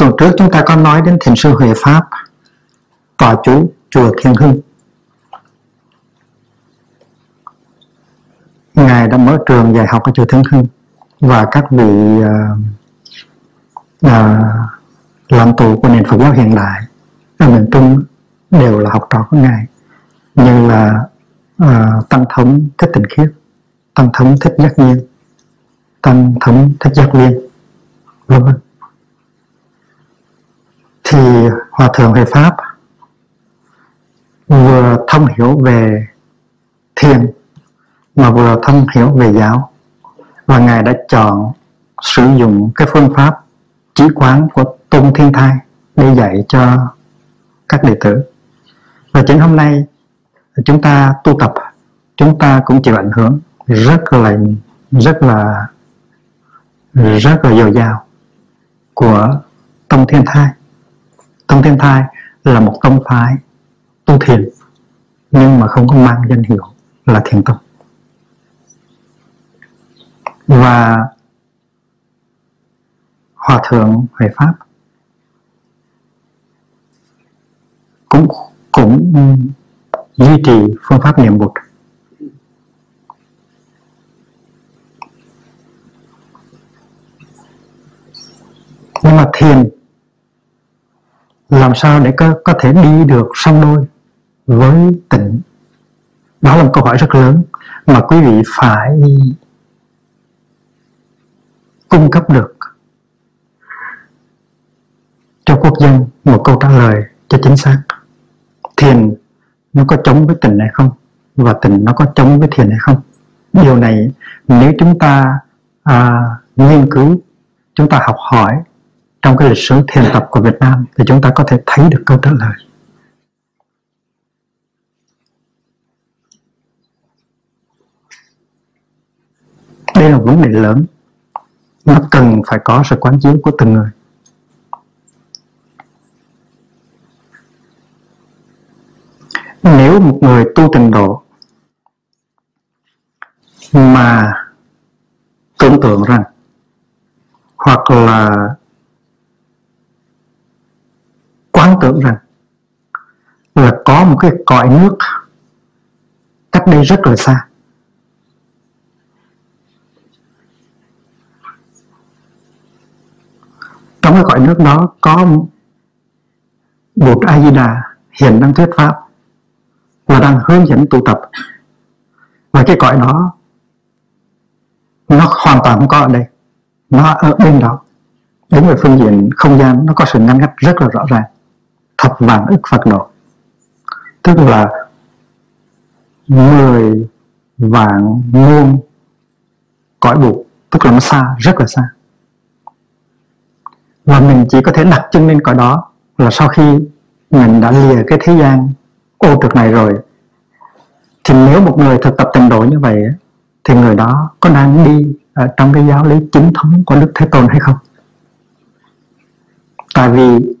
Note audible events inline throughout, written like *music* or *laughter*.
tuần trước chúng ta có nói đến thiền sư Huệ Pháp tòa chú chùa Thiên Hưng. Ngài đã mở trường dạy học ở chùa Thiên Hưng và các vị uh, uh, làm tù của nền Phật giáo hiện đại ở miền Trung đều là học trò của ngài như là uh, tăng thống thích tịnh khiết tăng thống thích giác nhiên tăng thống thích giác liên vân vân thì hòa thượng về pháp vừa thông hiểu về thiền, mà vừa thông hiểu về giáo. Và ngài đã chọn sử dụng cái phương pháp trí quán của tôn thiên thai để dạy cho các đệ tử. Và chính hôm nay chúng ta tu tập, chúng ta cũng chịu ảnh hưởng rất là rất là rất là dồi dào của tông thiên thai tông thiên thai là một tông phái tu thiền, nhưng mà không có mang danh hiệu là thiền tông. Và hòa thượng huệ pháp cũng cũng duy trì phương pháp niệm bụt. Nhưng mà thiền làm sao để có, có thể đi được song đôi với tỉnh? Đó là một câu hỏi rất lớn mà quý vị phải cung cấp được cho quốc dân một câu trả lời cho chính xác. Thiền nó có chống với tình hay không? Và tình nó có chống với thiền hay không? Điều này nếu chúng ta à, nghiên cứu chúng ta học hỏi trong cái lịch sử thiền tập của Việt Nam, thì chúng ta có thể thấy được câu trả lời. Đây là vấn đề lớn, nó cần phải có sự quán chiếu của từng người. Nếu một người tu trình độ mà tưởng tượng rằng hoặc là quán tưởng rằng là có một cái cõi nước cách đây rất là xa. Trong cái cõi nước đó có một A Di Đà hiện đang thuyết pháp và đang hướng dẫn tu tập. Và cái cõi đó nó hoàn toàn không có ở đây, nó ở bên đó. Đến về phương diện không gian, nó có sự ngăn cách rất là rõ ràng thập vạn ức Phật độ tức là mười vạn muôn cõi bụt tức là nó xa, rất là xa. Và mình chỉ có thể đặt chân lên cõi đó là sau khi mình đã lìa cái thế gian ô trực này rồi. Thì nếu một người thực tập tình độ như vậy thì người đó có đang đi ở trong cái giáo lý chính thống của Đức Thế Tôn hay không? Tại vì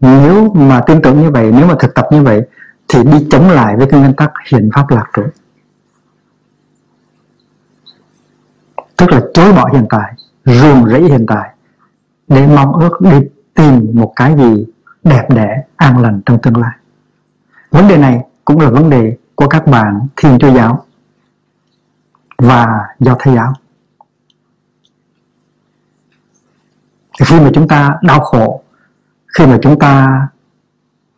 nếu mà tin tưởng như vậy, nếu mà thực tập như vậy thì đi chống lại với cái nguyên tắc hiện pháp lạc trụ. Tức là chối bỏ hiện tại, ruồng rẫy hiện tại để mong ước đi tìm một cái gì đẹp đẽ, an lành trong tương lai. Vấn đề này cũng là vấn đề của các bạn Thiên Chúa giáo và Do Thái giáo. Thì khi mà chúng ta đau khổ, khi mà chúng ta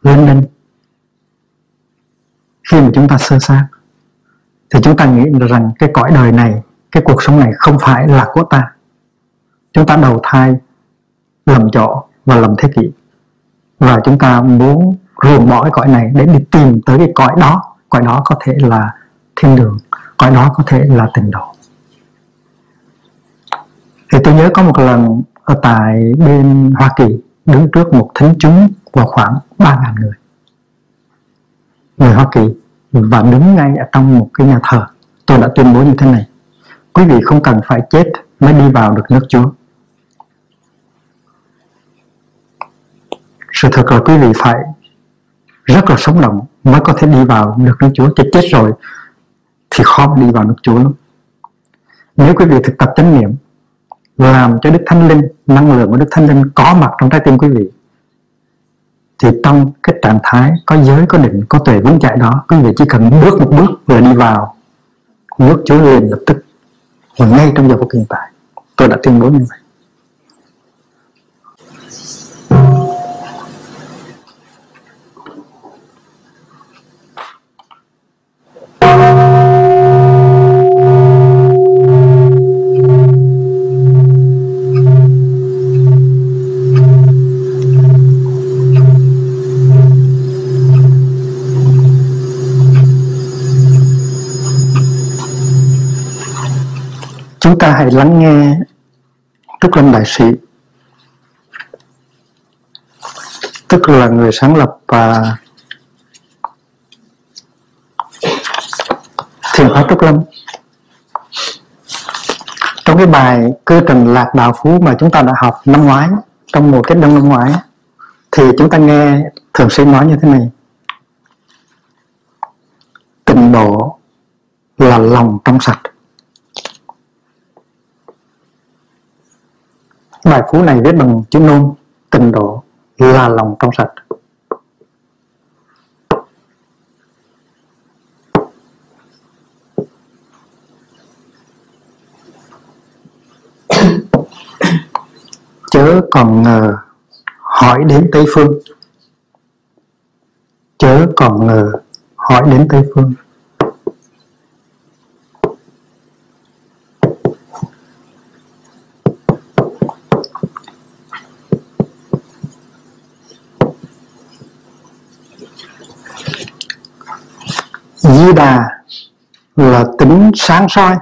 lên đinh, khi mà chúng ta sơ sát, thì chúng ta nghĩ rằng cái cõi đời này, cái cuộc sống này không phải là của ta. Chúng ta đầu thai lầm chỗ và lầm thế kỷ. Và chúng ta muốn ruồng bỏ cái cõi này để đi tìm tới cái cõi đó. Cõi đó có thể là thiên đường cõi đó có thể là tình độ. Thì tôi nhớ có một lần ở tại bên Hoa Kỳ đứng trước một thánh chúng vào khoảng 3.000 người. Người Hoa Kỳ và đứng ngay ở trong một cái nhà thờ. Tôi đã tuyên bố như thế này. Quý vị không cần phải chết mới đi vào được nước Chúa. Sự thật là quý vị phải rất là sống động mới có thể đi vào được nước Chúa. Chứ chết rồi thì khó đi vào nước Chúa lắm. Nếu quý vị thực tập chánh niệm làm cho đức thánh linh, năng lượng của đức thánh linh có mặt trong trái tim quý vị. Thì trong cái trạng thái có giới, có định, có tuệ vững chạy đó, quý vị chỉ cần bước một bước vừa đi vào, nước chúa liền lập tức và ngay trong giờ phút hiện tại, tôi đã tuyên bố như vậy. Chúng ta hãy lắng nghe Đức Lâm Đại Sĩ. Tức là người sáng lập và thiền pháp Trúc Lâm trong cái bài cơ trình lạc đạo phú mà chúng ta đã học năm ngoái, trong mùa kết đông năm ngoái, thì chúng ta nghe thường sĩ nói như thế này. Tịnh độ là lòng trong sạch. Bài phú này viết bằng chữ nôm tình độ là lòng trong sạch. *coughs* Chớ còn ngờ, hỏi đến tây phương. Chớ còn ngờ, hỏi đến tây phương. Di đà là tính sáng soi.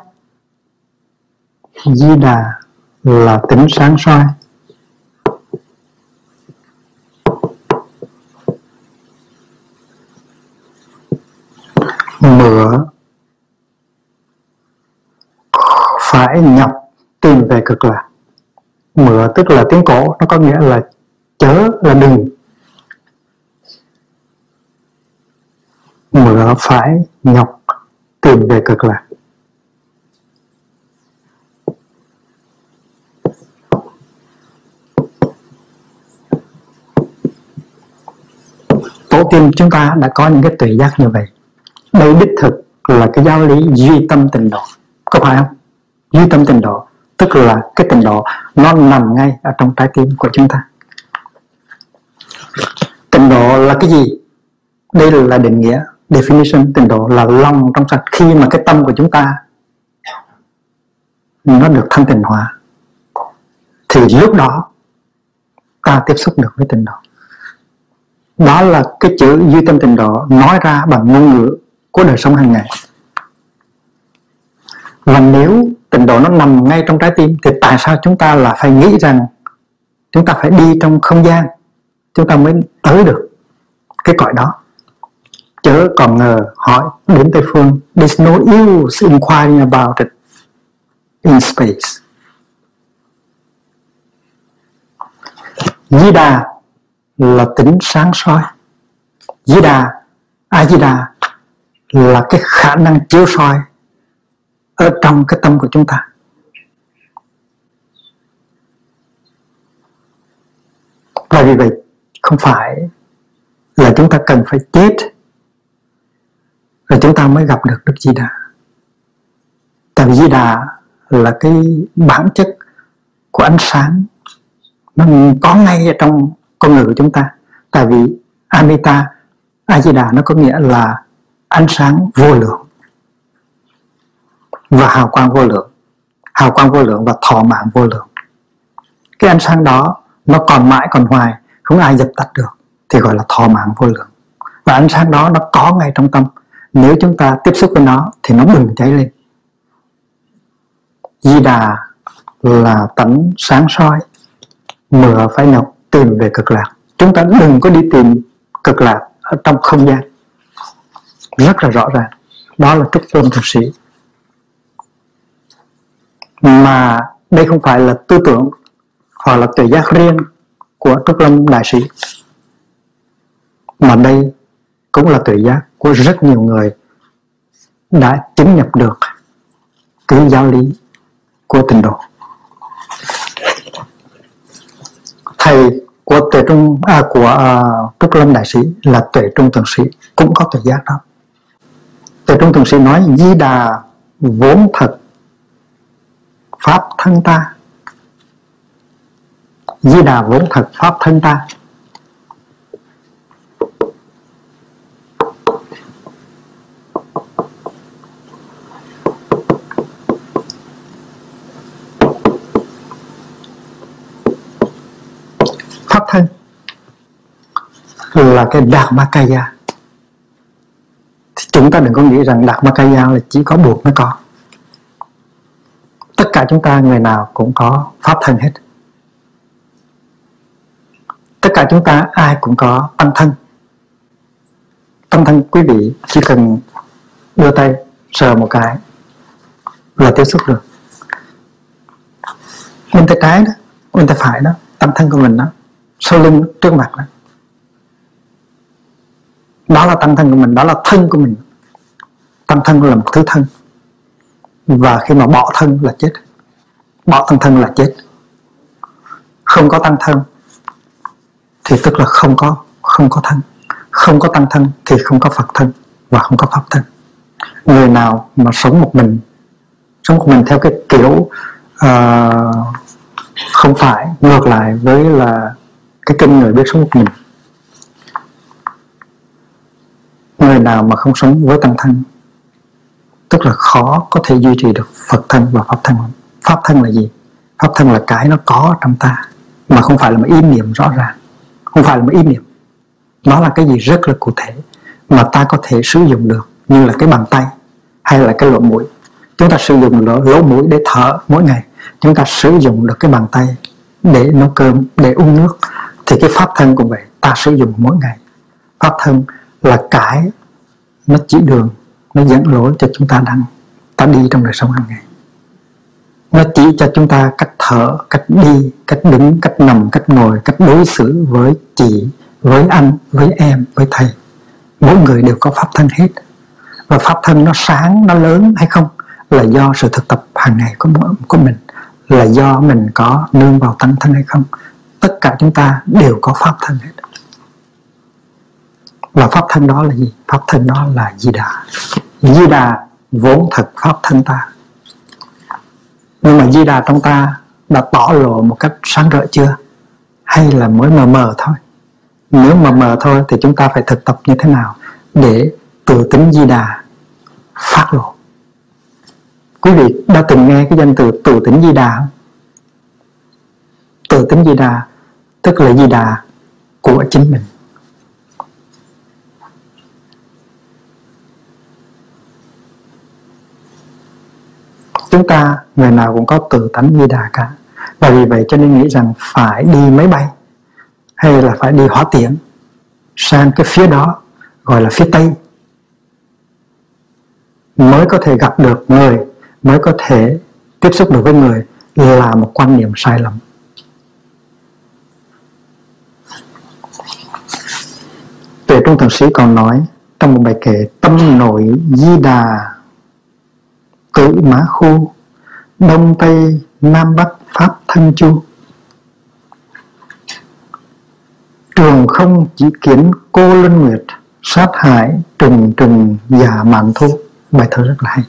Di đà là tính sáng soi. Mửa phải nhập tìm về cực lạc. Mửa tức là tiếng cổ, nó có nghĩa là chớ là đừng. Mửa phải nhọc tìm về cực lạc. Tổ tiên chúng ta đã có những cái tuệ giác như vậy. Đây đích thực là cái giáo lý duy tâm tình độ. Có phải không? Duy tâm tình độ, tức là cái tình độ nó nằm ngay ở trong trái tim của chúng ta. Tình độ là cái gì? Đây là định nghĩa definition tịnh độ là lòng trong sạch. Khi mà cái tâm của chúng ta nó được thanh tịnh hóa, thì lúc đó ta tiếp xúc được với tịnh độ đó là cái chữ duy tâm tịnh độ nói ra bằng ngôn ngữ của đời sống hàng ngày. Và nếu tịnh độ nó nằm ngay trong trái tim, thì tại sao chúng ta là phải nghĩ rằng chúng ta phải đi trong không gian? Chúng ta mới tới được cái cõi đó chớ còn ngờ, hỏi đến Tây Phương. There's no use inquiring about it in space. Di Đà là tính sáng soi. Di Đà A Di Đà là cái khả năng chiếu soi ở trong cái tâm của chúng ta. Và vì vậy, không phải là chúng ta cần phải chết rồi chúng ta mới gặp được Đức Di Đà. Tại vì Di Đà là cái bản chất của ánh sáng. Nó có ngay ở trong con người của chúng ta. Tại vì Amita A Di Đà nó có nghĩa là ánh sáng vô lượng và hào quang vô lượng. Hào quang vô lượng và thọ mạng vô lượng. Cái ánh sáng đó nó còn mãi còn hoài, không ai dập tắt được, thì gọi là thọ mạng vô lượng. Và ánh sáng đó nó có ngay trong tâm nếu chúng ta tiếp xúc với nó thì nó bừng cháy lên. Di đà là tánh sáng soi mửa phải nhọc tìm về cực lạc. Chúng ta đừng có đi tìm cực lạc ở trong không gian. Rất là rõ ràng. Đó là trúc tôn thực sĩ. Mà đây không phải là tư tưởng hoặc là tự giác riêng của Trúc Lâm Đại Sĩ. Mà đây cũng là tự giác của rất nhiều người đã chứng nhập được cái giáo lý của tình độ. Thầy của tuệ trung à, của à, trúc lâm đại sĩ là tuệ trung thượng sĩ cũng có tuệ giác đó. Tuệ trung thượng sĩ nói di đà vốn thật pháp thân ta. Di đà vốn thật pháp thân ta pháp thân là cái Dharmakaya thì chúng ta đừng có nghĩ rằng Dharmakaya là chỉ có buộc mới có. Tất cả chúng ta người nào cũng có pháp thân hết. Tất cả chúng ta ai cũng có tâm thân. Tâm thân quý vị chỉ cần đưa tay sờ một cái là tiếp xúc được. Bên tay trái đó, bên tay phải đó, tâm thân của mình đó, sau lưng trước mặt đó đó là tâm thân của mình đó là thân của mình. Tâm thân là một thứ thân. Và khi mà bỏ thân là chết. Bỏ thân thân là chết. Không có tăng thân thì tức là không có không có thân. Không có tăng thân thì không có phật thân và không có pháp thân. Người nào mà sống một mình sống một mình theo cái kiểu uh, không phải ngược lại với là cái kinh người biết sống một mình người nào mà không sống với tăng thân tức là khó có thể duy trì được phật thân và pháp thân. Pháp thân là gì? Pháp thân là cái nó có trong ta mà không phải là một ý niệm rõ ràng. Không phải là một ý niệm. Nó là cái gì rất là cụ thể mà ta có thể sử dụng được như là cái bàn tay hay là cái lỗ mũi. Chúng ta sử dụng lỗ, lỗ mũi để thở mỗi ngày. Chúng ta sử dụng được cái bàn tay để nấu cơm để uống nước thì cái pháp thân cũng vậy ta sử dụng mỗi ngày. Pháp thân là cái nó chỉ đường, nó dẫn lối cho chúng ta đang, ta đi trong đời sống hàng ngày. Nó chỉ cho chúng ta cách thở, cách đi, cách đứng, cách nằm, cách ngồi, cách đối xử với chị, với anh, với em, với thầy. Mỗi người đều có pháp thân hết. Và pháp thân nó sáng, nó lớn hay không là do sự thực tập hàng ngày của của mình, là do mình có nương vào tăng thân hay không. Tất cả chúng ta đều có pháp thân hết và pháp thân đó là gì? Pháp thân đó là di đà di đà vốn thật pháp thân ta. Nhưng mà di đà trong ta đã tỏ lộ một cách sáng rỡ chưa? Hay là mới mờ mờ thôi? Nếu mờ mờ thôi thì chúng ta phải thực tập như thế nào để tự tính di đà phát lộ? Quý vị đã từng nghe cái danh từ tự tính di đà không? Tự tính di đà tức là di đà của chính mình. Chúng ta người nào cũng có tự tánh di đà cả. Và vì vậy cho nên nghĩ rằng phải đi máy bay, hay là phải đi hỏa tiễn, sang cái phía đó, gọi là phía tây, mới có thể gặp được người, mới có thể tiếp xúc được với người là một quan niệm sai lầm. Tuệ Trung Thượng Sĩ còn nói trong một bài kệ tâm nội di đà cự mã khu, đông tây nam bắc pháp thân chu. Trường không chỉ kiến cô linh nguyệt, sát hại trừng trừng, già mạn thu. Bài thơ rất là hay.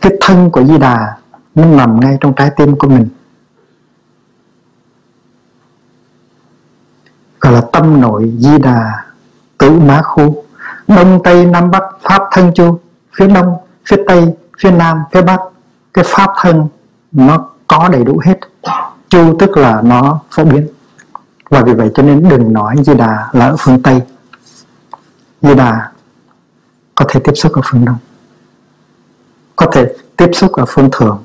Cái thân của di đà, nó nằm ngay trong trái tim của mình. Gọi là tâm nội di đà tử mã khu đông tây nam bắc pháp thân chu phía đông, phía tây, phía nam, phía bắc. Cái pháp thân nó có đầy đủ hết. Chu tức là nó phổ biến. Và vì vậy cho nên đừng nói di đà là ở phương tây. Di đà có thể tiếp xúc ở phương đông, có thể tiếp xúc ở phương thượng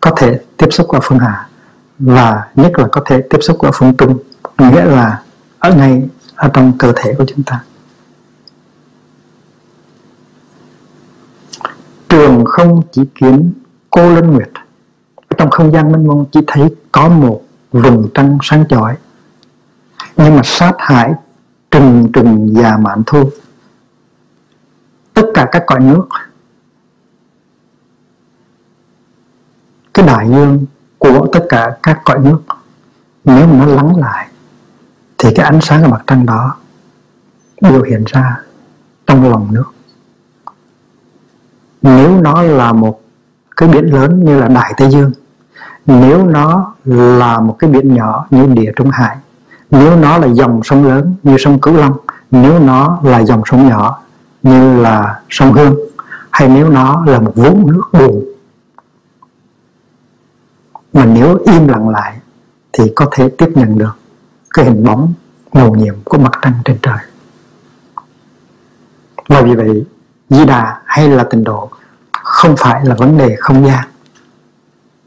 có thể tiếp xúc ở phương hạ và nhất là có thể tiếp xúc ở phương trung. Nghĩa là ở ngay ở trong cơ thể của chúng ta trường không chỉ kiến cô linh nguyệt trong không gian mênh mông chỉ thấy có một vùng trăng sáng chói. Nhưng mà sát hại trừng trừng già mạn thu tất cả các cõi nước, cái đại dương của tất cả các cõi nước, nếu mà nó lắng lại, thì cái ánh sáng của mặt trăng đó biểu hiện ra trong lòng nước nếu nó là một cái biển lớn như là đại tây dương, nếu nó là một cái biển nhỏ như địa trung hải, nếu nó là dòng sông lớn như sông cửu long, nếu nó là dòng sông nhỏ như là sông hương, hay nếu nó là một vũng nước buồn mà nếu im lặng lại thì có thể tiếp nhận được cái hình bóng màu nhiệm của mặt trăng trên trời. Và vì vậy di đà hay là tịnh độ, không phải là vấn đề không gian.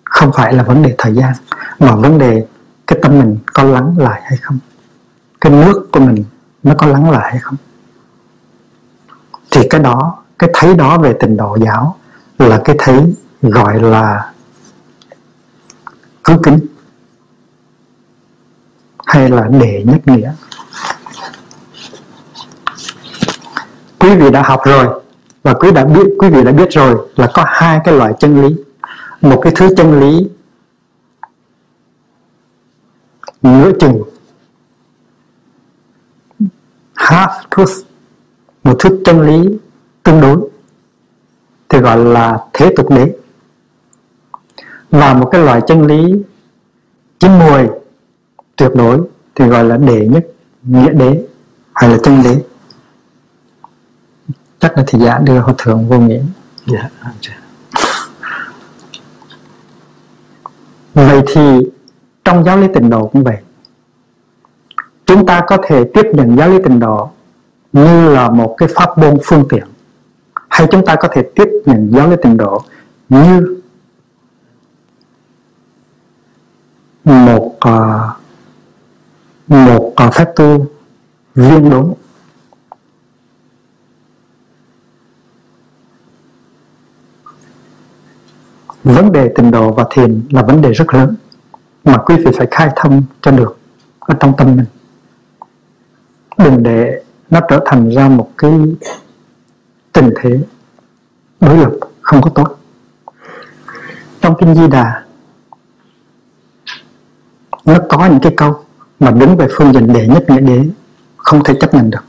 Không phải là vấn đề thời gian, mà vấn đề cái tâm mình có lắng lại hay không? Cái nước của mình nó có lắng lại hay không? Thì cái đó, cái thấy đó về tình độ giáo là cái thấy gọi là cứu kính hay là đệ nhất nghĩa. Quý vị đã học rồi và quý đã biết, quý vị đã biết rồi là có hai cái loại chân lý. Một cái thứ chân lý nửa chừng, half truth. Một thứ chân lý tương đối, thì gọi là thế tục đế. Và một cái loại chân lý chín mùi tuyệt đối, thì gọi là đệ nhất, nghĩa đế, hay là chân đế chắc là thị giả đưa hòa thượng vô nghĩa. Dạ vậy thì trong giáo lý tịnh độ cũng vậy. Chúng ta có thể tiếp nhận giáo lý tịnh độ như là một cái pháp môn phương tiện hay chúng ta có thể tiếp nhận giáo lý tịnh độ như một uh, một uh, phép tu viên đúng vấn đề tình độ và thiền là vấn đề rất lớn, mà quý vị phải khai thông cho được ở trong tâm mình. Đừng để nó trở thành ra một cái tình thế đối lập không có tốt. Trong kinh di đà, nó có những cái câu mà đứng về phương diện đệ nhất nghĩa đế không thể chấp nhận được.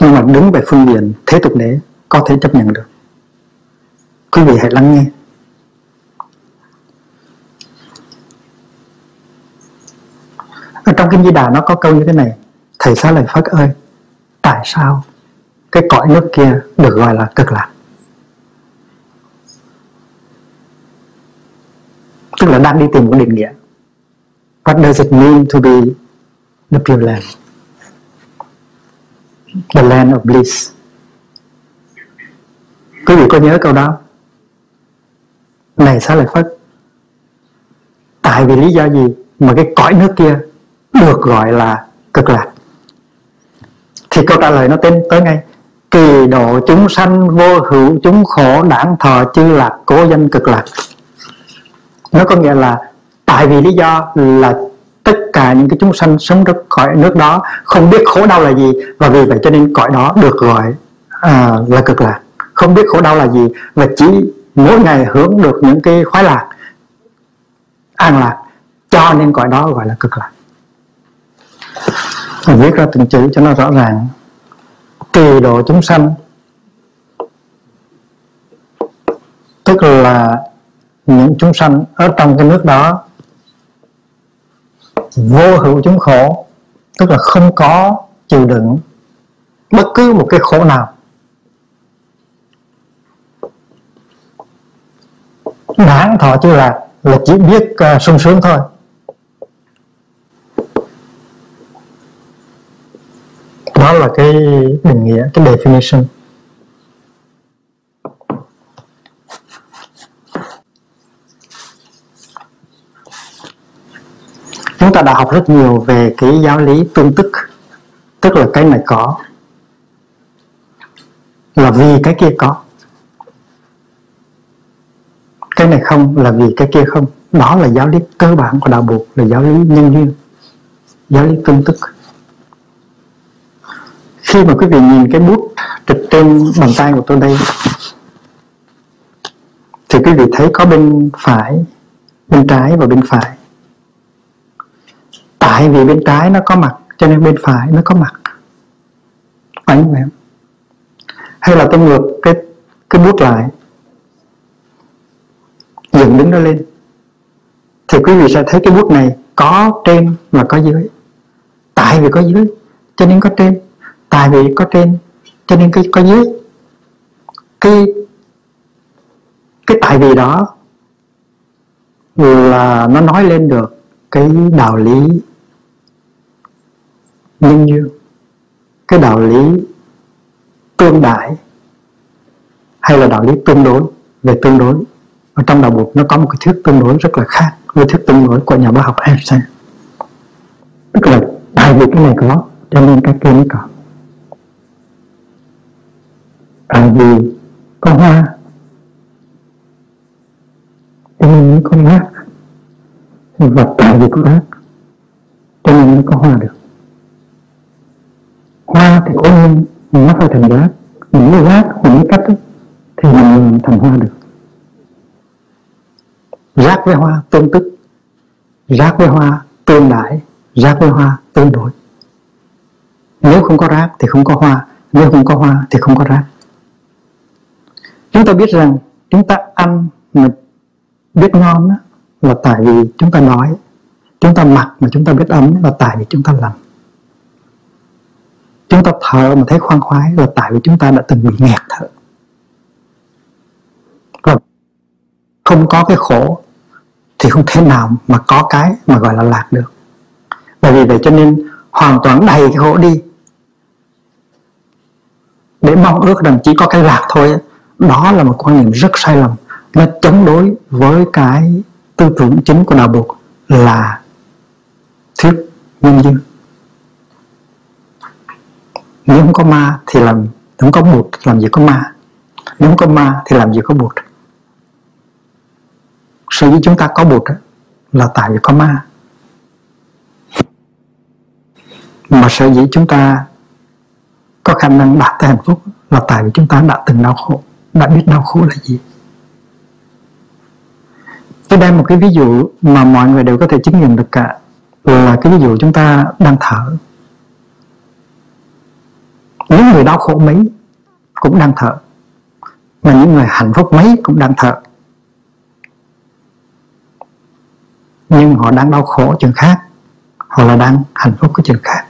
Nhưng mà đứng về phương diện thế tục đế có thể chấp nhận được. Quý vị hãy lắng nghe. Trong kinh di đà nó có câu như thế này, thầy xá lợi phất ơi, tại sao cái cõi nước kia được gọi là cực lạc? Tức là đang đi tìm một định nghĩa. What does it mean to be the pure land? The land of bliss. Quý vị có nhớ câu đó? Này xá lợi phất, tại vì lý do gì mà cái cõi nước kia được gọi là cực lạc. Thì câu trả lời nó tên tới ngay. Kỳ độ chúng sanh vô hữu chúng khổ đảng thọ chư lạc cố danh cực lạc. Nó có nghĩa là tại vì lý do là tất cả những cái chúng sanh sống trong cõi nước đó không biết khổ đau là gì và vì vậy cho nên cõi đó được gọi à, là cực lạc. Không biết khổ đau là gì và chỉ mỗi ngày hưởng được những cái khoái lạc an lạc cho nên cõi đó gọi là cực lạc mình viết ra từng chữ cho nó rõ ràng. Kỳ độ chúng sanh. Tức là những chúng sanh ở trong cái nước đó vô hữu chúng khổ tức là không có chịu đựng bất cứ một cái khổ nào. Đáng thọ chưa là là chỉ biết uh, sung sướng thôi. Đó là cái định nghĩa, cái definition. Chúng ta đã học rất nhiều về cái giáo lý tương tức tức là cái này có là vì cái kia có. Cái này không là vì cái kia không. Đó là giáo lý cơ bản của đạo buộc là giáo lý nhân duyên, giáo lý tương tức khi mà quý vị nhìn cái bút trực trên bàn tay của tôi đây, thì quý vị thấy có bên phải, bên trái và bên phải. Tại vì bên trái nó có mặt, cho nên bên phải nó có mặt. Phải không em? Hay là tôi ngược cái cái bút lại, dựng đứng nó lên, thì quý vị sẽ thấy cái bút này có trên và có dưới. Tại vì có dưới, cho nên có trên tại vì có trên, cho nên cái, có dưới cái cái tại vì đó là nó nói lên được cái đạo lý nhân duyên cái đạo lý tương đại hay là đạo lý tương đối, về tương đối. Ở trong đạo buộc nó có một cái thuyết tương đối rất là khác với thuyết tương đối của nhà bác học Einstein. Tức là tại vì cái này có, cho nên cái kia mới có tại vì có hoa. Cho nên mới có rác. Và tại vì có rác, cho nên mới có hoa được. Hoa thì có nhiên nó phải thành rác. Những cái rác, những cái cách thì mình thành hoa được. Rác với hoa tương tức. Rác với hoa tương đại rác với hoa tương đối. Nếu không có rác thì không có hoa. Nếu không có hoa thì không có rác chúng ta biết rằng chúng ta ăn mà biết ngon đó, là tại vì chúng ta nói chúng ta mặc mà chúng ta biết ấm là tại vì chúng ta làm chúng ta thở mà thấy khoan khoái là tại vì chúng ta đã từng bị nghẹt thở. Và không có cái khổ thì không thể nào mà có cái mà gọi là lạc được. Bởi vì vậy cho nên hoàn toàn đầy cái khổ đi. Để mong ước rằng chỉ có cái lạc thôi đó là một quan niệm rất sai lầm nó chống đối với cái tư tưởng chính của đạo Phật là thuyết nhân duyên. Nếu không có ma thì làm không có bụt làm gì có ma? Nếu không có ma thì làm gì có bụt? Sở dĩ chúng ta có bụt là tại vì có ma. Mà sở dĩ chúng ta có khả năng đạt tới hạnh phúc là tại vì chúng ta đã từng đau khổ đã biết đau khổ là gì? Tôi đem một cái ví dụ mà mọi người đều có thể chứng nghiệm được cả, là cái ví dụ chúng ta đang thở. Những người đau khổ mấy cũng đang thở, mà những người hạnh phúc mấy cũng đang thở. Nhưng họ đang đau khổ chuyện khác họ là đang hạnh phúc cái chuyện khác.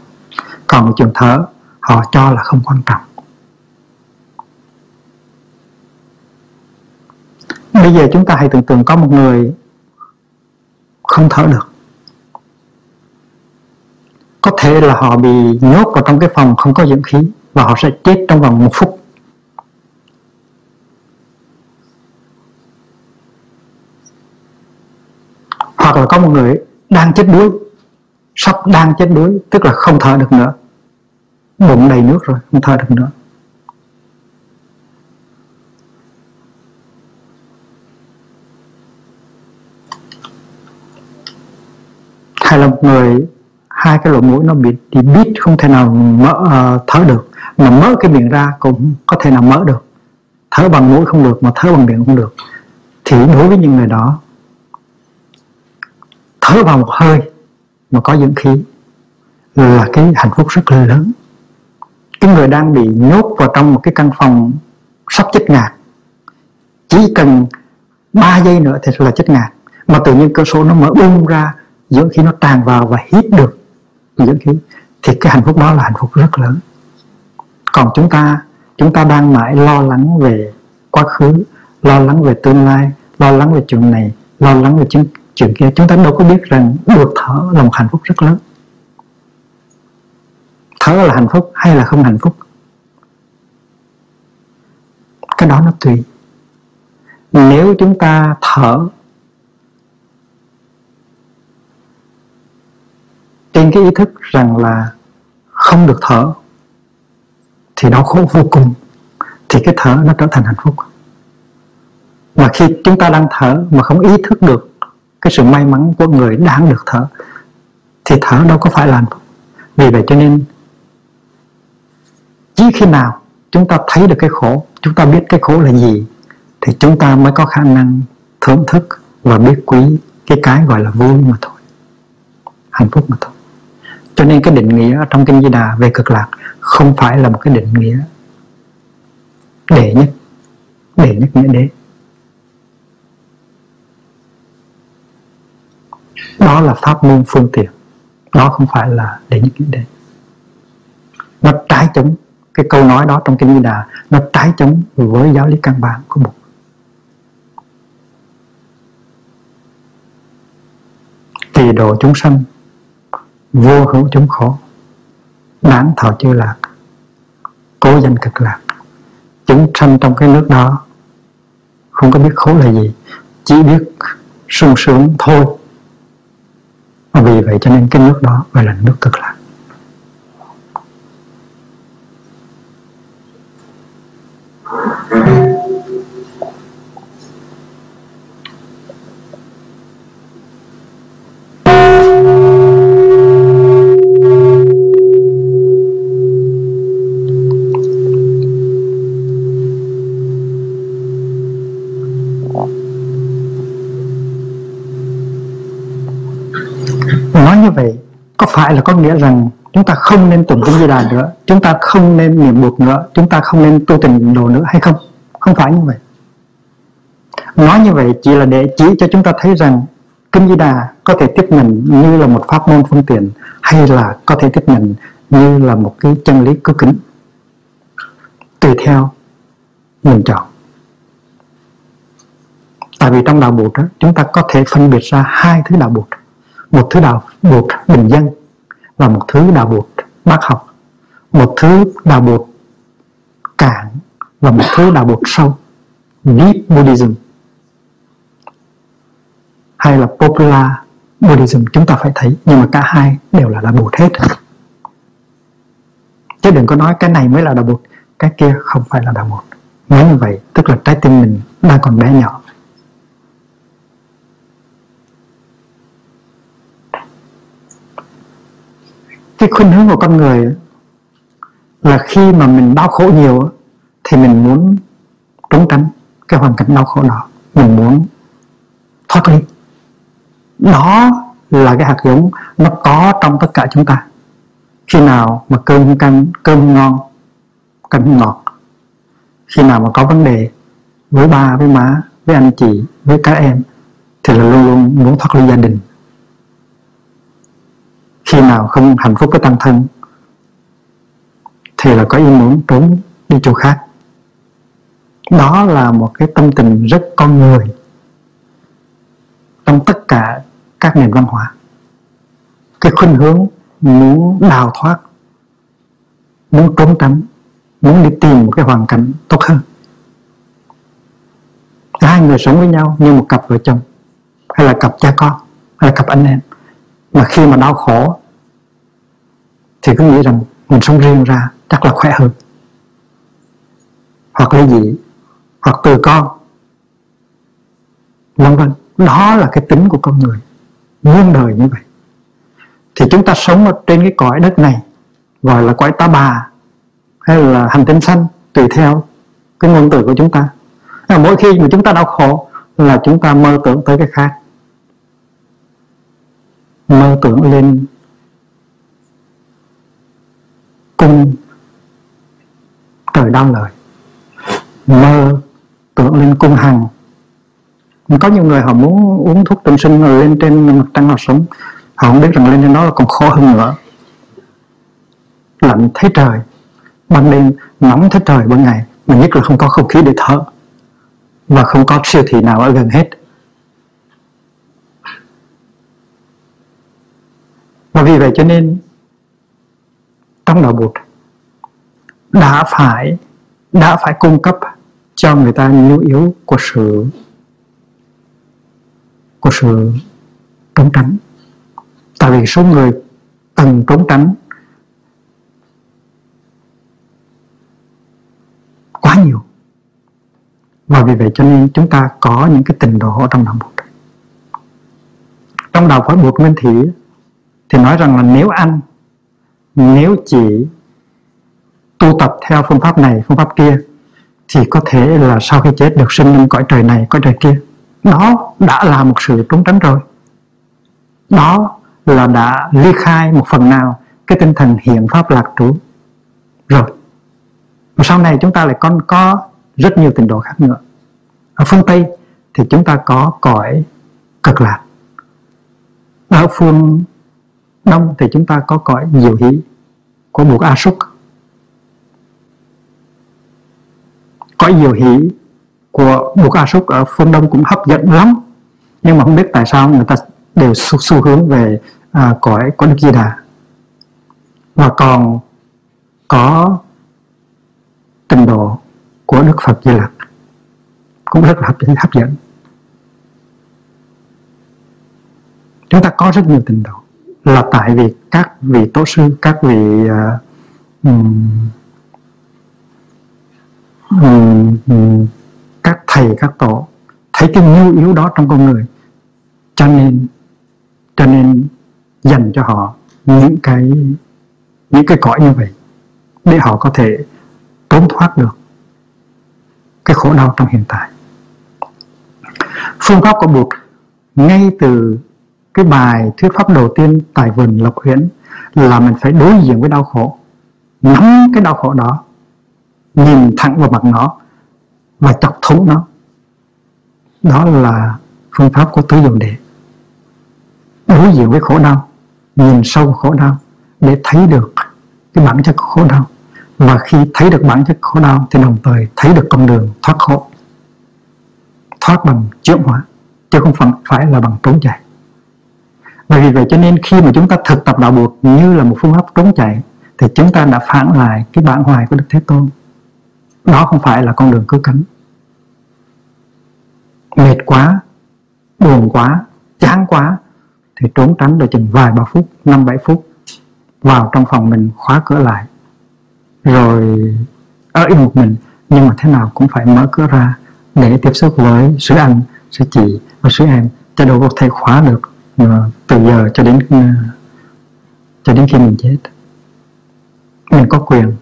Còn chuyện thở, họ cho là không quan trọng. Bây giờ chúng ta hãy tưởng tượng có một người không thở được. Có thể là họ bị nhốt vào trong cái phòng không có dưỡng khí và họ sẽ chết trong vòng một phút. Hoặc là có một người đang chết đuối, sắp đang chết đuối, tức là không thở được nữa. Bụng đầy nước rồi, không thở được nữa. Hay là một người hai cái lỗ mũi nó bị bị bít không thể nào mở uh, thở được. Mà mở cái miệng ra cũng có thể nào mở được. Thở bằng mũi không được mà thở bằng miệng không được. Thì đối với những người đó thở vào một hơi mà có dưỡng khí là cái hạnh phúc rất là lớn. Cái người đang bị nhốt vào trong một cái căn phòng sắp chết ngạt chỉ cần 3 giây nữa thì là chết ngạt. Mà tự nhiên cơ số nó mở bung ra dưỡng khí nó tràn vào và hít được dưỡng khí thì cái hạnh phúc đó là hạnh phúc rất lớn. Còn chúng ta chúng ta đang mãi lo lắng về quá khứ lo lắng về tương lai lo lắng về chuyện này lo lắng về chuyện, chuyện kia. Chúng ta đâu có biết rằng được thở là một hạnh phúc rất lớn. Thở là hạnh phúc hay là không hạnh phúc? Cái đó nó tùy. Nếu chúng ta thở trên cái ý thức rằng là không được thở, thì đau khổ vô cùng, thì cái thở nó trở thành hạnh phúc. Và khi chúng ta đang thở mà không ý thức được cái sự may mắn của người đang được thở, thì thở đâu có phải là hạnh phúc. Vì vậy cho nên, chỉ khi nào chúng ta thấy được cái khổ, chúng ta biết cái khổ là gì, thì chúng ta mới có khả năng thưởng thức và biết quý cái cái gọi là vui mà thôi, hạnh phúc mà thôi cho nên cái định nghĩa trong kinh di đà về cực lạc không phải là một cái định nghĩa đệ nhất đệ nhất nghĩa đế. Đó là pháp môn phương tiện đó không phải là đệ nhất nghĩa đế. Nó trái chống cái câu nói đó trong kinh di đà, nó trái chống với giáo lý căn bản của Bụt. Thì độ chúng sanh vô hữu chúng khổ. Đáng thọ chưa lạc, cố danh cực lạc chúng sanh trong cái nước đó. Không có biết khổ là gì, chỉ biết sung sướng thôi. Và vì vậy cho nên cái nước đó gọi là nước cực lạc. Có nghĩa rằng chúng ta không nên tụng kinh di đà nữa chúng ta không nên niệm buộc nữa chúng ta không nên tu tình đồ nữa hay không? Không phải như vậy. Nói như vậy chỉ là để chỉ cho chúng ta thấy rằng kinh di đà có thể tiếp nhận như là một pháp môn phương tiện hay là có thể tiếp nhận như là một cái chân lý cứu kính. Tùy theo mình chọn. Tại vì trong đạo bụt đó, chúng ta có thể phân biệt ra hai thứ đạo bụt. Một thứ đạo bụt bình dân và một thứ đạo bụt bác học, một thứ đạo bụt cản và một thứ đạo bụt sâu. Deep Buddhism. Hay là popular Buddhism, chúng ta phải thấy, nhưng mà cả hai đều là đạo bụt hết. Chứ đừng có nói cái này mới là đạo bụt cái kia không phải là đạo bụt nói như vậy, tức là trái tim mình đang còn bé nhỏ. Cái khuynh hướng của con người là khi mà mình đau khổ nhiều thì mình muốn trốn tránh cái hoàn cảnh đau khổ đó. Mình muốn thoát ly. Đó là cái hạt giống nó có trong tất cả chúng ta. Khi nào mà cơm canh, cơm ngon, canh ngọt. Khi nào mà có vấn đề với ba, với má, với anh chị, với các em thì là luôn luôn muốn thoát ly gia đình khi nào không hạnh phúc với tăng thân, thì là có ý muốn trốn đi chỗ khác. Đó là một cái tâm tình rất con người trong tất cả các nền văn hóa. Cái khuynh hướng muốn đào thoát, muốn trốn tránh, muốn đi tìm một cái hoàn cảnh tốt hơn. Hai người sống với nhau như một cặp vợ chồng, hay là cặp cha con, hay là cặp anh em. Mà khi mà đau khổ thì cứ nghĩ rằng mình sống riêng ra chắc là khỏe hơn. Hoặc là gì? Hoặc từ con. Vân vân. Đó là cái tính của con người. Muôn đời như vậy. Thì chúng ta sống ở trên cái cõi đất này, gọi là cõi ta bà, hay là hành tinh xanh, tùy theo cái ngôn từ của chúng ta. À, mỗi khi mà chúng ta đau khổ là chúng ta mơ tưởng tới cái khác. Mơ tưởng lên cung. Trời đau lời. Mơ tưởng lên cung hằng. Có nhiều người họ muốn uống thuốc tâm sinh rồi lên trên mặt trăng họ sống. Họ không biết rằng lên trên đó là còn khó hơn nữa. Lạnh thấy trời. Ban đêm nóng thấy trời, ban ngày mà nhất là không có không khí để thở. Và không có siêu thị nào ở gần hết. Và vì vậy cho nên trong đạo Bụt đã phải đã phải cung cấp cho người ta nhu yếu của sự của sự trốn tránh. Tại vì số người cần trốn tránh quá nhiều. Và vì vậy cho nên chúng ta có những cái tình độ ở trong đạo Bụt trong đạo Phật Bụt Nguyên thủy thì nói rằng là nếu anh nếu chỉ tu tập theo phương pháp này, phương pháp kia, thì có thể là sau khi chết được sinh lên cõi trời này, cõi trời kia. Đó đã là một sự trốn tránh rồi. Đó là đã ly khai một phần nào cái tinh thần hiện pháp lạc trú rồi. Và sau này chúng ta lại còn có rất nhiều tình độ khác nữa. Ở phương tây thì chúng ta có cõi cực lạc. Ở phương đông thì chúng ta có cõi diệu hỷ của một a súc. Cõi diệu hỷ của một a súc ở phương đông cũng hấp dẫn lắm. Nhưng mà không biết tại sao người ta đều xu, xu hướng về à, cõi của đức di đà. Và còn có trình độ của đức phật di lặc cũng rất là hấp dẫn, hấp dẫn. Chúng ta có rất nhiều trình độ là tại vì các vị tổ sư các vị uh, um, um, các thầy các tổ thấy cái nhu yếu đó trong con người cho nên cho nên dành cho họ những cái những cái cõi như vậy để họ có thể trốn thoát được cái khổ đau trong hiện tại. Phương pháp của Bụt ngay từ cái bài thuyết pháp đầu tiên tại vườn Lộc Huyễn là mình phải đối diện với đau khổ. Nắm cái đau khổ đó, nhìn thẳng vào mặt nó và chọc thủng nó. Đó là phương pháp của tứ diệu đệ đối diện với khổ đau, nhìn sâu khổ đau để thấy được cái bản chất của khổ đau. Và khi thấy được bản chất khổ đau thì đồng thời thấy được con đường thoát khổ, thoát bằng chuyển hóa chứ không phải là bằng trốn chạy bởi vì vậy cho nên khi mà chúng ta thực tập đạo buộc như là một phương pháp trốn chạy, thì chúng ta đã phản lại cái bản hoài của Đức Thế Tôn. Đó không phải là con đường cứu cánh. Mệt quá, buồn quá, chán quá, thì trốn tránh được chừng vài ba phút, năm bảy phút, vào trong phòng mình khóa cửa lại. Rồi, ở yên một mình, nhưng mà thế nào cũng phải mở cửa ra để tiếp xúc với sư anh sư chị và sư em, cho đâu có thể khóa được từ giờ cho đến ờ, cho đến khi mình chết, mình có quyền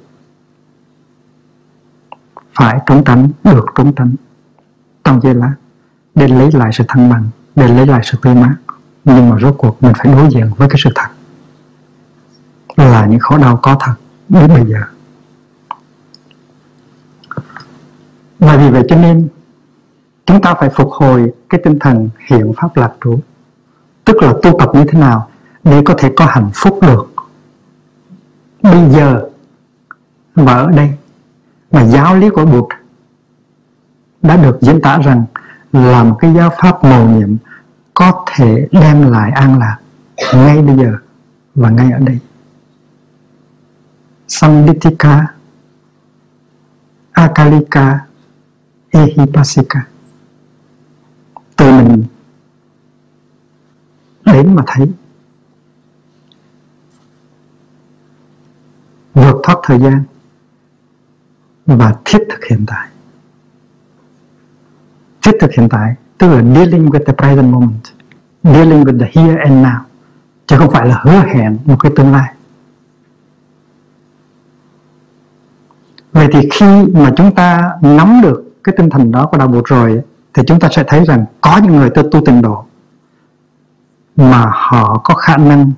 phải trốn tránh, được trốn tránh trong giây lát để lấy lại sự thăng bằng, để lấy lại sự tươi mát. Nhưng mà rốt cuộc mình phải đối diện với cái sự thật là những khổ đau có thật đến bây giờ. Và vì vậy cho nên chúng ta phải phục hồi cái tinh thần hiện pháp lạc trú tức là tu tập như thế nào để có thể có hạnh phúc được? Bây giờ và ở đây mà giáo lý của Bụt đã được diễn tả rằng là một cái giáo pháp mầu nhiệm có thể đem lại an lạc ngay bây giờ và ngay ở đây. Samditika Akalika, Ehipasika. Tự mình đến mà thấy. Vượt thoát thời gian và thiết thực hiện tại. Thiết thực hiện tại, tức là dealing with the present moment, dealing with the here and now, chứ không phải là hứa hẹn một cái tương lai. Vậy thì khi mà chúng ta nắm được cái tinh thần đó của đạo Bụt rồi, thì chúng ta sẽ thấy rằng có những người tu tu tịnh độ mà họ có khả năng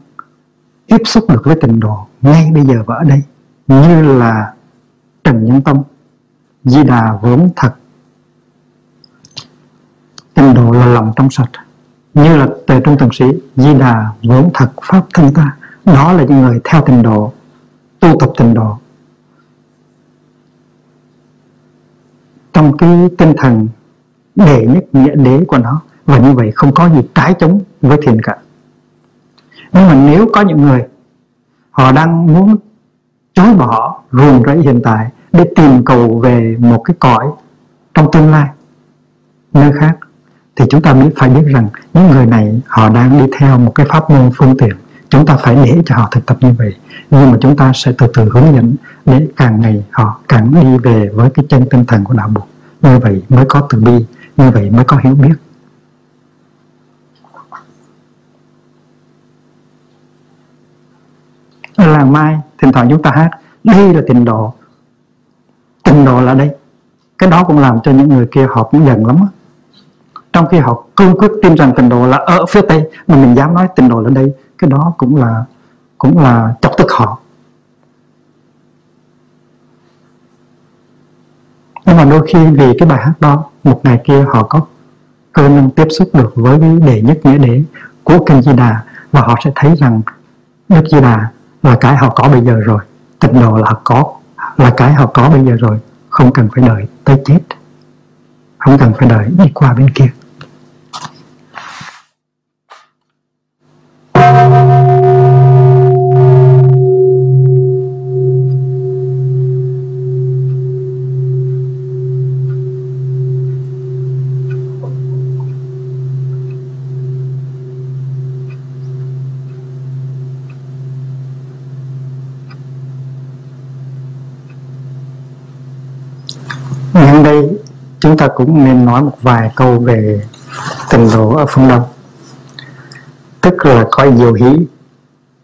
tiếp xúc được với tình độ ngay bây giờ và ở đây, như là Trần Nhân Tông, Di Đà vốn thật. Tình độ là lòng trong sạch, Như là tề trung tần sĩ Di Đà vốn thật Pháp thân ta Đó là những người theo tình độ Tu tập tình độ Trong cái tinh thần Đệ nhất nghĩa đế của nó, Và như vậy không có gì trái chống với thiền cận Nhưng mà nếu có những người Họ đang muốn chối bỏ ruồng rẫy hiện tại để tìm cầu về một cái cõi trong tương lai, nơi khác, thì chúng ta biết phải biết rằng những người này họ đang đi theo một cái pháp môn phương tiện. Chúng ta phải để cho họ thực tập như vậy. Nhưng mà chúng ta sẽ từ từ hướng dẫn để càng ngày họ càng đi về với cái chân tinh thần của đạo buộc như vậy mới có từ bi, như vậy mới có hiểu biết. Ở làng mai thỉnh thoảng chúng ta hát đây là tình độ. Tình độ là đây. Cái đó cũng làm cho những người kia họ cũng giận lắm trong khi họ cương quyết tin rằng tình độ là ở phía tây, mà mình dám nói tình độ là đây, cái đó cũng là cũng là chọc tức họ. Nhưng mà đôi khi vì cái bài hát đó, một ngày kia họ có cơ năng tiếp xúc được với cái đề nhất nghĩa đế của kinh Di Đà, và họ sẽ thấy rằng Đức Di Đà là cái họ có bây giờ rồi, tịnh độ là họ có. Là cái họ có bây giờ rồi, không cần phải đợi tới chết. Không cần phải đợi đi qua bên kia. Chúng ta cũng nên nói một vài câu về tình độ ở phương Đông. Tức là có diệu hỷ.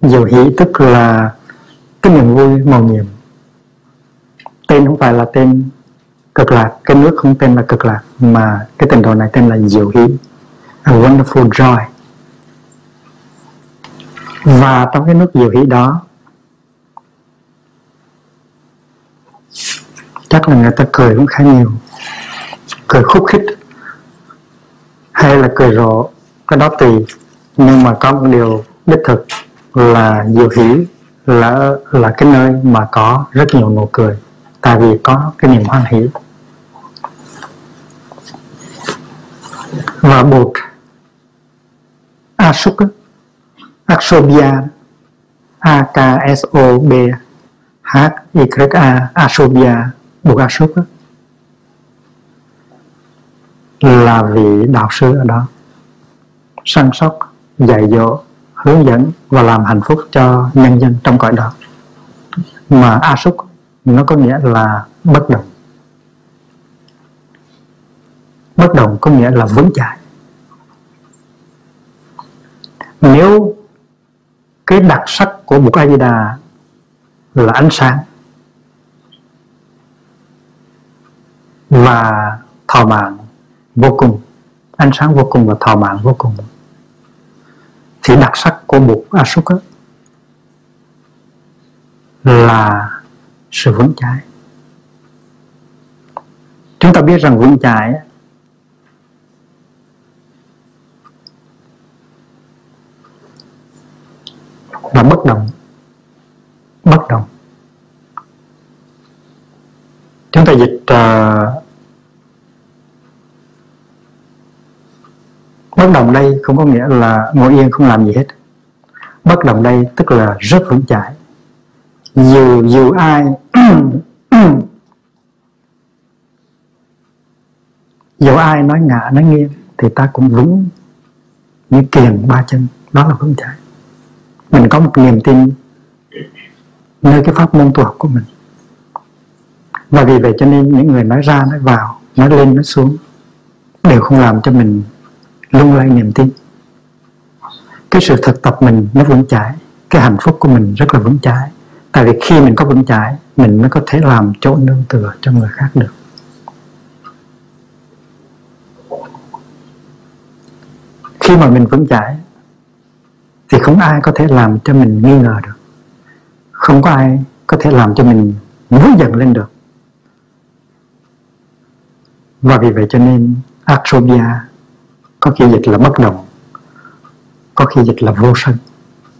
Diệu hỷ tức là cái niềm vui màu nhiệm. Tên không phải là tên cực lạc, cái nước không tên là cực lạc, mà cái tình độ này tên là diệu hỷ. A wonderful joy. Và trong cái nước diệu hỷ đó, chắc là người ta cười cũng khá nhiều cười khúc khích hay là cười rộ, cái đó tùy. Nhưng mà có một điều đích thực là diệu hỷ là là cái nơi mà có rất nhiều nụ cười, tại vì có cái niềm hoan hỷ. Và bột asuk Aksobia A K S O B H Y A, Asobia bột asuk là vị đạo sư ở đó. Săn sóc, dạy dỗ, hướng dẫn và làm hạnh phúc cho nhân dân trong cõi đó. Mà a súc, nó có nghĩa là bất động bất động có nghĩa là vững chãi. Nếu cái đặc sắc của Bụt A Di Đà là ánh sáng và thọ mạng vô cùng ánh sáng vô cùng và thọ mạng vô cùng. Thì đặc sắc của một Asuka là sự vững chãi. Chúng ta biết rằng vững chãi là bất động bất động. Chúng ta dịch uh, bất động đây không có nghĩa là ngồi yên không làm gì hết. Bất động đây tức là rất vững chãi. Dù dù ai *coughs* dù ai nói ngã nói nghiêng thì ta cũng vững như kiềng ba chân. Đó là vững chãi. Mình có một niềm tin nơi cái pháp môn tu học của mình. Và vì vậy cho nên những người nói ra, nói vào, nói lên, nói xuống đều không làm cho mình lung lay niềm tin. Cái sự thực tập mình nó vững chãi, cái hạnh phúc của mình rất là vững chãi. Tại vì khi mình có vững chãi, mình mới có thể làm chỗ nương tựa cho người khác được. Khi mà mình vững chãi, thì không ai có thể làm cho mình nghi ngờ được. Không có ai có thể làm cho mình nổi giận lên được. Và vì vậy cho nên Aksobia có khi dịch là bất động có khi dịch là vô sân.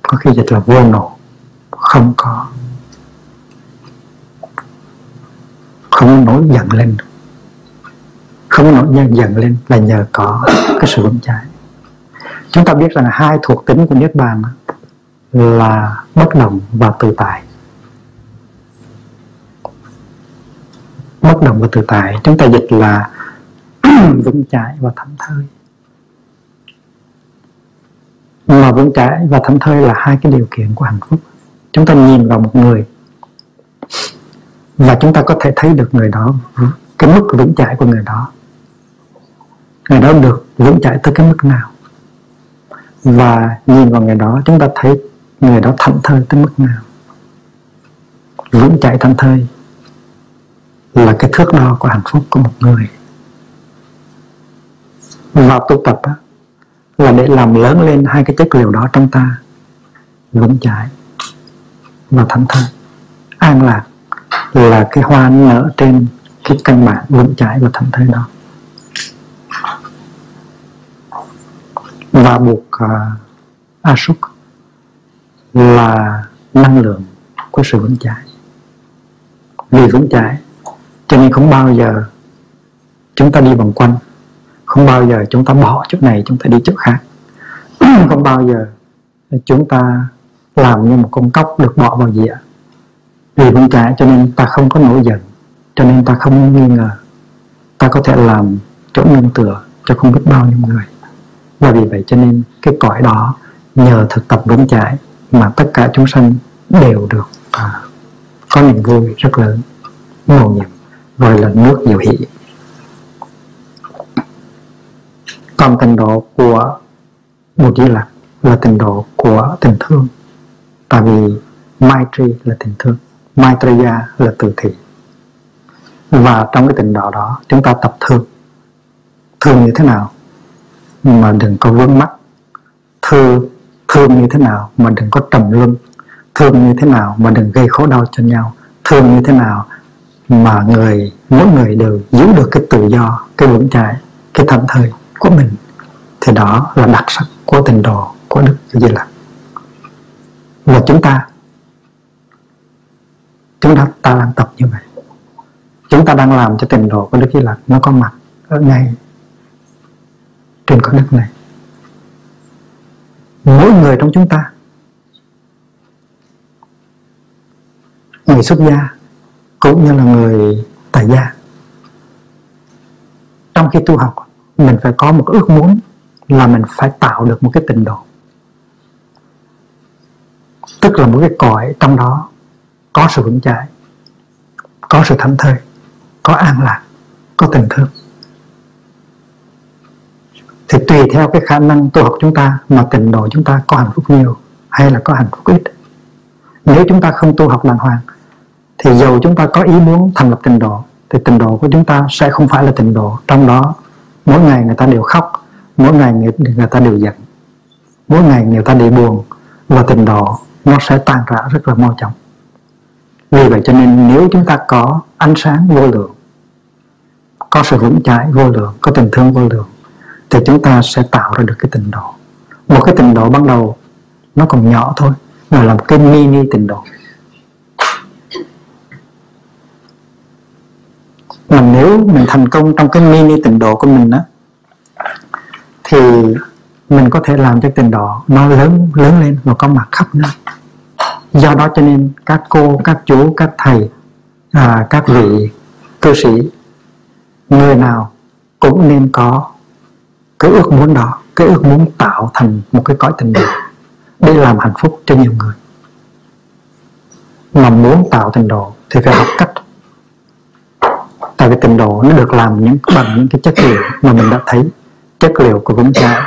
Có khi dịch là vô nộ không có. Không nổi giận lên. Không nổi nhân giận lên là nhờ có cái sự vững chãi. Chúng ta biết rằng hai thuộc tính của niết bàn là bất động và tự tại. Bất động và tự tại. Chúng ta dịch là *clears throat* vững chãi và thảnh thơi mà vững chãi và thảnh thơi là hai cái điều kiện của hạnh phúc. Chúng ta nhìn vào một người và chúng ta có thể thấy được người đó cái mức vững chãi của người đó. Người đó được vững chãi tới cái mức nào? Và nhìn vào người đó chúng ta thấy người đó thảnh thơi tới mức nào? Vững chãi thảnh thơi là cái thước đo của hạnh phúc của một người. Vào tu tập á, là để làm lớn lên hai cái chất liệu đó trong ta. Vững chãi và thảnh thơi an lạc là cái hoa nở trên cái căn bản vững chãi và thảnh thơi đó. Và buộc uh, asuk là năng lượng của sự vững chãi. Vì vững chãi cho nên không bao giờ chúng ta đi vòng quanh không bao giờ chúng ta bỏ chỗ này chúng ta đi chỗ khác. *clears throat* Không bao giờ chúng ta làm như một con cóc được bỏ vào dĩa. Vì vững chãi cho nên ta không có nổi giận cho nên ta không nghi ngờ. Ta có thể làm chỗ nương tựa cho không biết bao nhiêu người. Và vì vậy cho nên cái cõi đó nhờ thực tập vững chãi mà tất cả chúng sanh đều được à, có niềm vui rất lớn màu nhiệm gọi là nước diệu hỷ. Còn tình độ của Bồ Di Lặc là tình độ của tình thương. Tại vì Maitri là tình thương, Maitreya là từ thị và trong cái tình độ đó, chúng ta tập thương. Thương như thế nào? Mà đừng có vướng mắc. Thương thương như thế nào mà đừng có trầm luân? Thương như thế nào mà đừng gây khổ đau cho nhau? Thương như thế nào mà người, mỗi người đều giữ được cái tự do, cái vững chãi, cái thảnh thơi? Của mình. Thì đó là đặc sắc của tình đồ của đức di lặc. Và chúng ta chúng ta ta đang tập như vậy. Chúng ta đang làm cho tình đồ của đức di lặc nó có mặt ở ngay trên con đất này. Mỗi người trong chúng ta, người xuất gia cũng như là người tại gia, trong khi tu học mình phải có một ước muốn là mình phải tạo được một cái tình độ tức là một cái cõi trong đó có sự vững chãi, có sự thảnh thơi, có an lạc, có tình thương. Thì tùy theo cái khả năng tu học chúng ta mà tình độ chúng ta có hạnh phúc nhiều hay là có hạnh phúc ít. Nếu chúng ta không tu học đàng hoàng, thì dầu chúng ta có ý muốn thành lập tình độ thì tình độ của chúng ta sẽ không phải là tình độ trong đó mỗi ngày người ta đều khóc mỗi ngày người, người ta đều giận mỗi ngày người ta đều buồn và tình độ nó sẽ tan rã rất là mau chóng. Vì vậy cho nên nếu chúng ta có ánh sáng vô lượng có sự vững chãi vô lượng có tình thương vô lượng thì chúng ta sẽ tạo ra được cái tình độ một cái tình độ ban đầu nó còn nhỏ thôi mà là một cái mini tình độ mà nếu mình thành công trong cái mini tình độ của mình á thì mình có thể làm cho tình độ nó lớn lớn lên và có mặt khắp nơi. Do đó cho nên các cô các chú các thầy à, các vị cư sĩ người nào cũng nên có cái ước muốn đó cái ước muốn tạo thành một cái cõi tình độ để làm hạnh phúc cho nhiều người. Mà muốn tạo tình độ thì phải học cách tại vì tình độ nó được làm những, bằng những cái chất liệu mà mình đã thấy. Chất liệu của vững chãi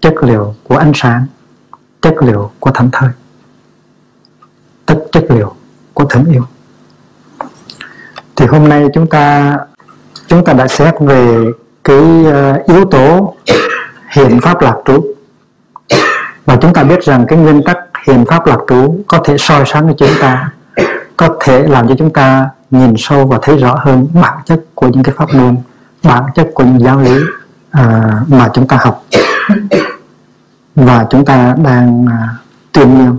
chất liệu của ánh sáng, chất liệu của thảnh thơi tất chất liệu của thương yêu. Thì hôm nay chúng ta chúng ta đã xét về cái ờ, yếu tố hiện pháp lạc trú. Và chúng ta biết rằng cái nguyên tắc hiện pháp lạc trú có thể soi sáng cho chúng ta, có thể làm cho chúng ta nhìn sâu và thấy rõ hơn bản chất của những cái pháp môn bản chất của những giáo lý à, mà chúng ta học và chúng ta đang à, tuyên dương.